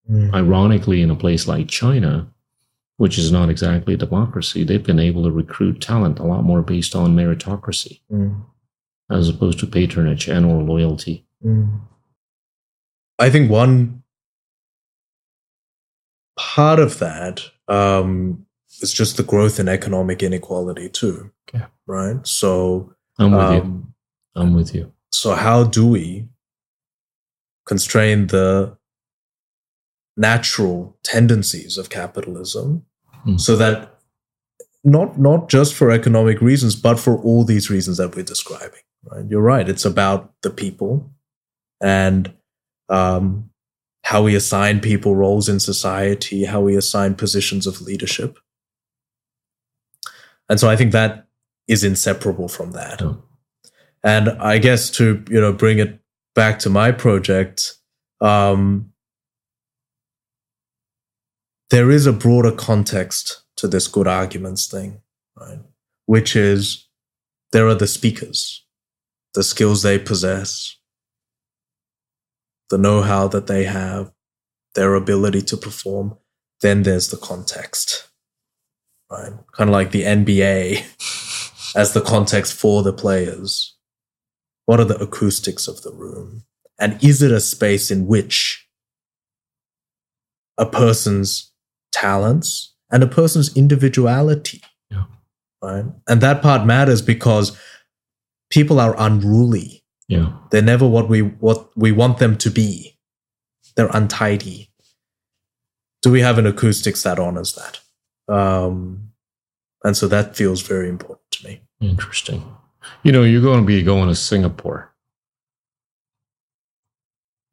Mm. Ironically, in a place like China, which is not exactly a democracy, they've been able to recruit talent a lot more based on meritocracy mm. as opposed to patronage and or loyalty. Mm. I think one part of that um, is just the growth in economic inequality too. Yeah. Right. So I'm with um, you. I'm with you. So how do we constrain the natural tendencies of capitalism mm. so that not not just for economic reasons but for all these reasons that we're describing right you're right it's about the people and um, how we assign people roles in society how we assign positions of leadership and so i think that is inseparable from that oh. and i guess to you know bring it back to my project um, there is a broader context to this good arguments thing, right? Which is there are the speakers, the skills they possess, the know how that they have, their ability to perform. Then there's the context, right? Kind of like the NBA as the context for the players. What are the acoustics of the room? And is it a space in which a person's talents and a person's individuality. Yeah. Right. And that part matters because people are unruly. Yeah. They're never what we what we want them to be. They're untidy. Do we have an acoustics that honors that? Um, and so that feels very important to me. Interesting. You know, you're going to be going to Singapore.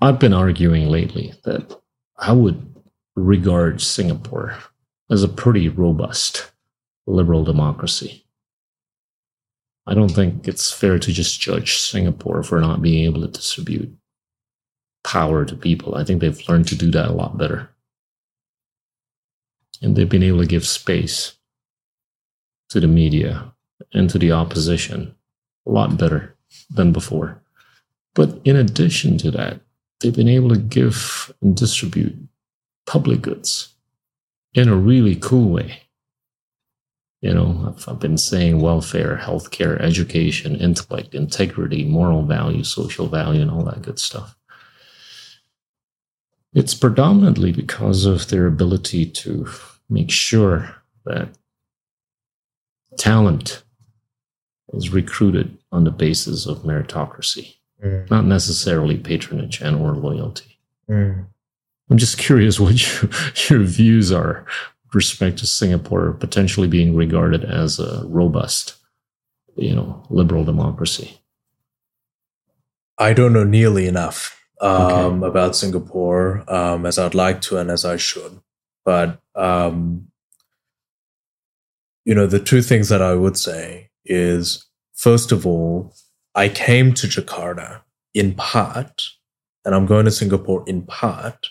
I've been arguing lately that I would regards Singapore as a pretty robust liberal democracy. I don't think it's fair to just judge Singapore for not being able to distribute power to people. I think they've learned to do that a lot better. And they've been able to give space to the media and to the opposition a lot better than before. But in addition to that, they've been able to give and distribute public goods in a really cool way. You know, I've, I've been saying welfare, healthcare, education, intellect, integrity, moral value, social value, and all that good stuff. It's predominantly because of their ability to make sure that talent is recruited on the basis of meritocracy, mm. not necessarily patronage and or loyalty. Mm. I'm just curious what your, your views are with respect to Singapore potentially being regarded as a robust, you know, liberal democracy. I don't know nearly enough um, okay. about Singapore um, as I'd like to and as I should. But um, you know, the two things that I would say is first of all, I came to Jakarta in part, and I'm going to Singapore in part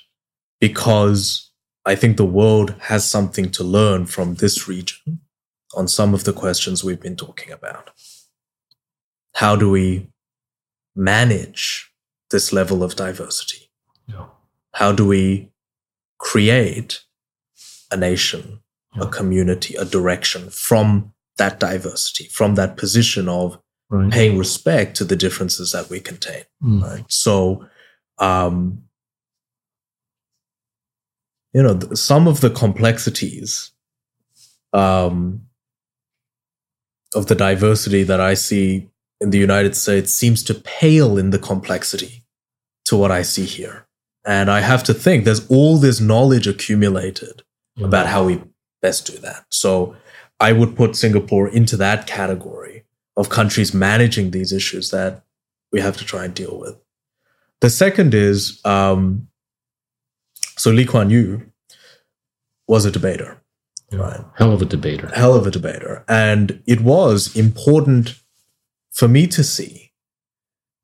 because I think the world has something to learn from this region on some of the questions we've been talking about. How do we manage this level of diversity? Yeah. How do we create a nation yeah. a community, a direction from that diversity, from that position of right. paying respect to the differences that we contain. Mm. Right. So, um, you know, some of the complexities um, of the diversity that I see in the United States seems to pale in the complexity to what I see here. And I have to think there's all this knowledge accumulated mm. about how we best do that. So I would put Singapore into that category of countries managing these issues that we have to try and deal with. The second is um, so Lee Kuan Yew was a debater, right? Hell of a debater. Hell of a debater. And it was important for me to see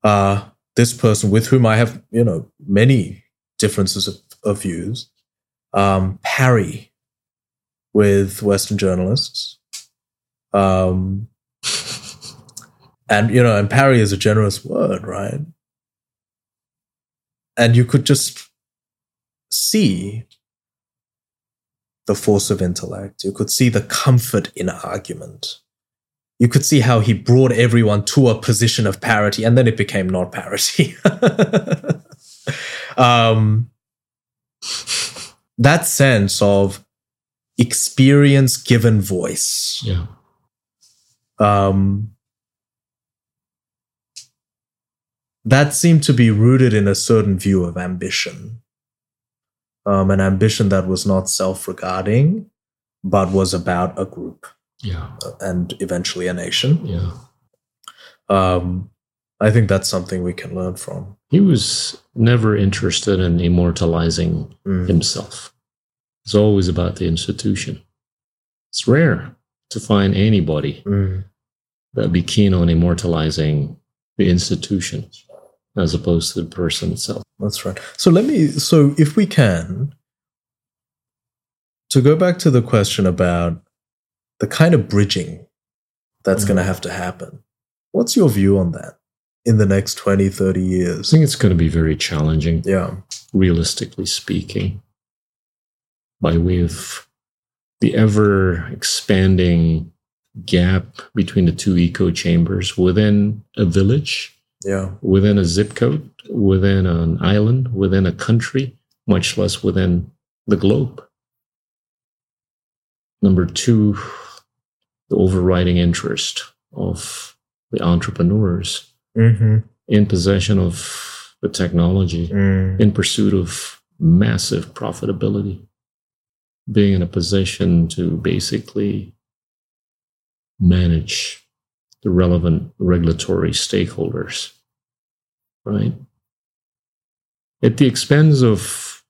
uh, this person with whom I have, you know, many differences of, of views, um, parry with Western journalists. Um, and, you know, and parry is a generous word, right? And you could just see the force of intellect. You could see the comfort in argument. You could see how he brought everyone to a position of parity, and then it became not parity. um, that sense of experience given voice. Yeah. Um, that seemed to be rooted in a certain view of ambition. Um, an ambition that was not self regarding, but was about a group. Yeah. And eventually a nation. Yeah. Um, I think that's something we can learn from. He was never interested in immortalizing mm. himself. It's always about the institution. It's rare to find anybody mm. that be keen on immortalizing the institution as opposed to the person itself. That's right. So let me, so if we can, to go back to the question about the kind of bridging that's mm. going to have to happen, what's your view on that in the next 20, 30 years? I think it's going to be very challenging. Yeah. Realistically speaking by way of the ever expanding gap between the two echo chambers within a village, yeah, within a zip code, within an island, within a country, much less within the globe. Number two, the overriding interest of the entrepreneurs mm-hmm. in possession of the technology, mm. in pursuit of massive profitability being in a position to basically manage the relevant regulatory stakeholders, right? At the expense of,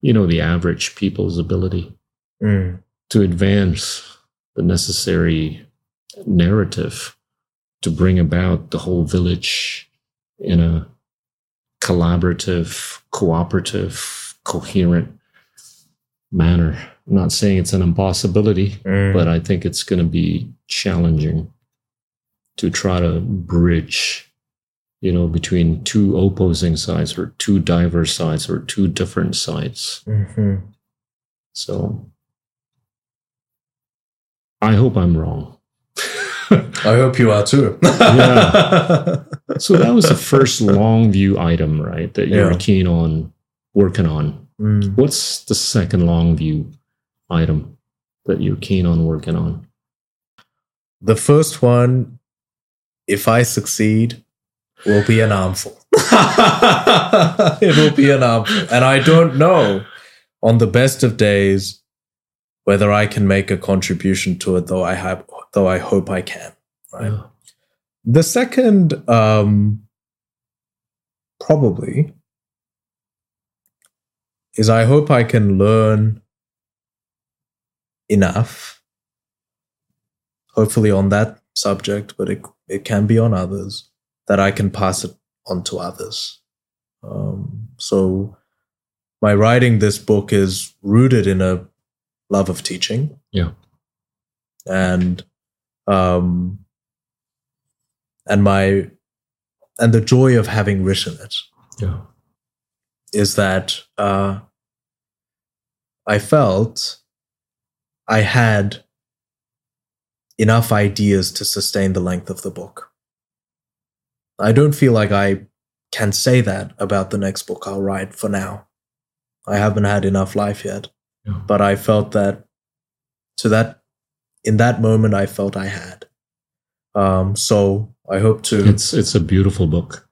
you know, the average people's ability mm. to advance the necessary narrative to bring about the whole village in a collaborative, cooperative, coherent manner. I'm not saying it's an impossibility, mm. but I think it's going to be challenging to try to bridge, you know, between two opposing sides or two diverse sides or two different sides. Mm-hmm. So I hope I'm wrong. I hope you are too. yeah. So that was the first long view item, right? That you're yeah. keen on working on. Mm. What's the second long view item that you're keen on working on? The first one, if I succeed, will be an armful. it will be an armful. And I don't know on the best of days whether I can make a contribution to it, though I have though I hope I can. Right. Yeah. The second um probably is I hope I can learn enough, hopefully on that subject, but it, it can be on others, that I can pass it on to others. Um, so my writing this book is rooted in a love of teaching. Yeah. And um and my and the joy of having written it. Yeah. Is that uh I felt I had enough ideas to sustain the length of the book. I don't feel like I can say that about the next book I'll write for now. I haven't had enough life yet. Yeah. But I felt that to that in that moment I felt I had. Um, so I hope to It's it's a beautiful book.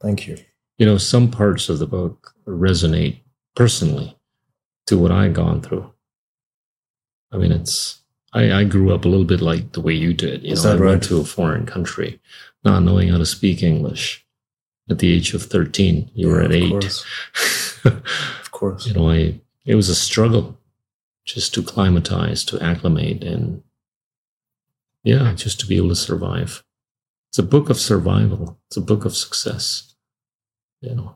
Thank you. You know, some parts of the book resonate personally to what I've gone through. I mean, it's I, I grew up a little bit like the way you did. You Is know, I right? went to a foreign country, not knowing how to speak English. At the age of thirteen, you yeah, were at eight. Course. of course, you know, I it was a struggle just to climatize, to acclimate, and yeah, just to be able to survive. It's a book of survival. It's a book of success. You know.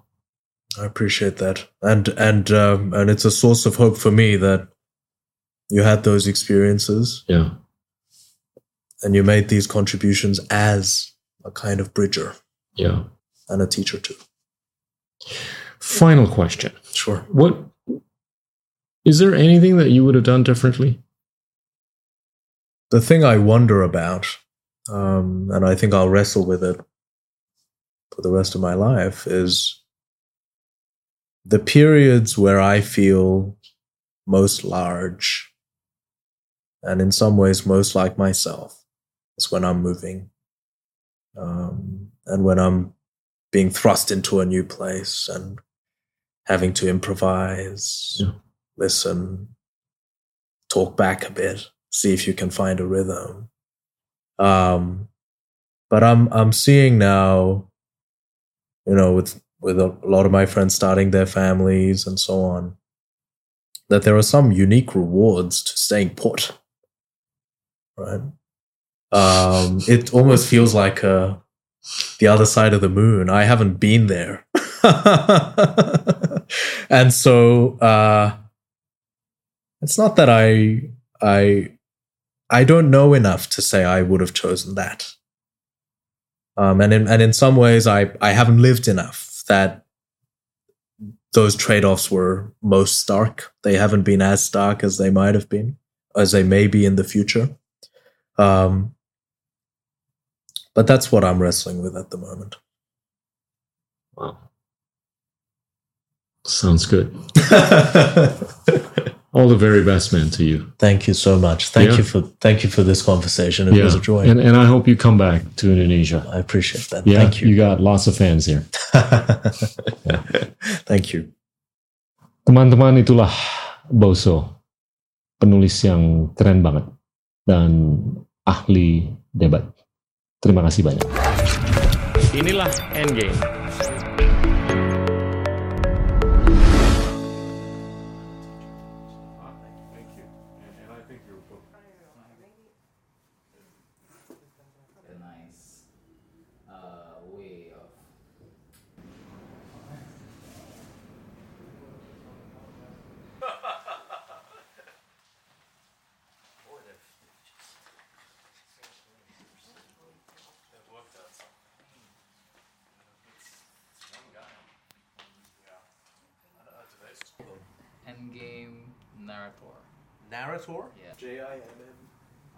I appreciate that, and and um, and it's a source of hope for me that you had those experiences. Yeah. And you made these contributions as a kind of bridger. Yeah. And a teacher too. Final question. Sure. What is there anything that you would have done differently? The thing I wonder about, um, and I think I'll wrestle with it for the rest of my life, is the periods where I feel most large and in some ways most like myself is when I'm moving um, and when I'm being thrust into a new place and having to improvise, yeah. listen, talk back a bit, see if you can find a rhythm. Um, but I'm I'm seeing now, you know, with with a lot of my friends starting their families and so on, that there are some unique rewards to staying put right? Um, it almost feels like uh, the other side of the moon. I haven't been there, and so uh, it's not that I I I don't know enough to say I would have chosen that. Um, and in, and in some ways, I I haven't lived enough that those trade offs were most stark. They haven't been as stark as they might have been, as they may be in the future. Um, but that's what I'm wrestling with at the moment. Wow. Sounds good. All the very best, man, to you. Thank you so much. Thank yeah. you for thank you for this conversation. It yeah. was a joy. And, and I hope you come back to Indonesia. I appreciate that. Yeah, thank you. You got lots of fans here. yeah. Thank you. Teman-teman itulah Bo Seo, penulis yang keren banget. dan ahli debat. Terima kasih banyak. Inilah Endgame. Endgame narrator. Narrator? Yeah. J I M M.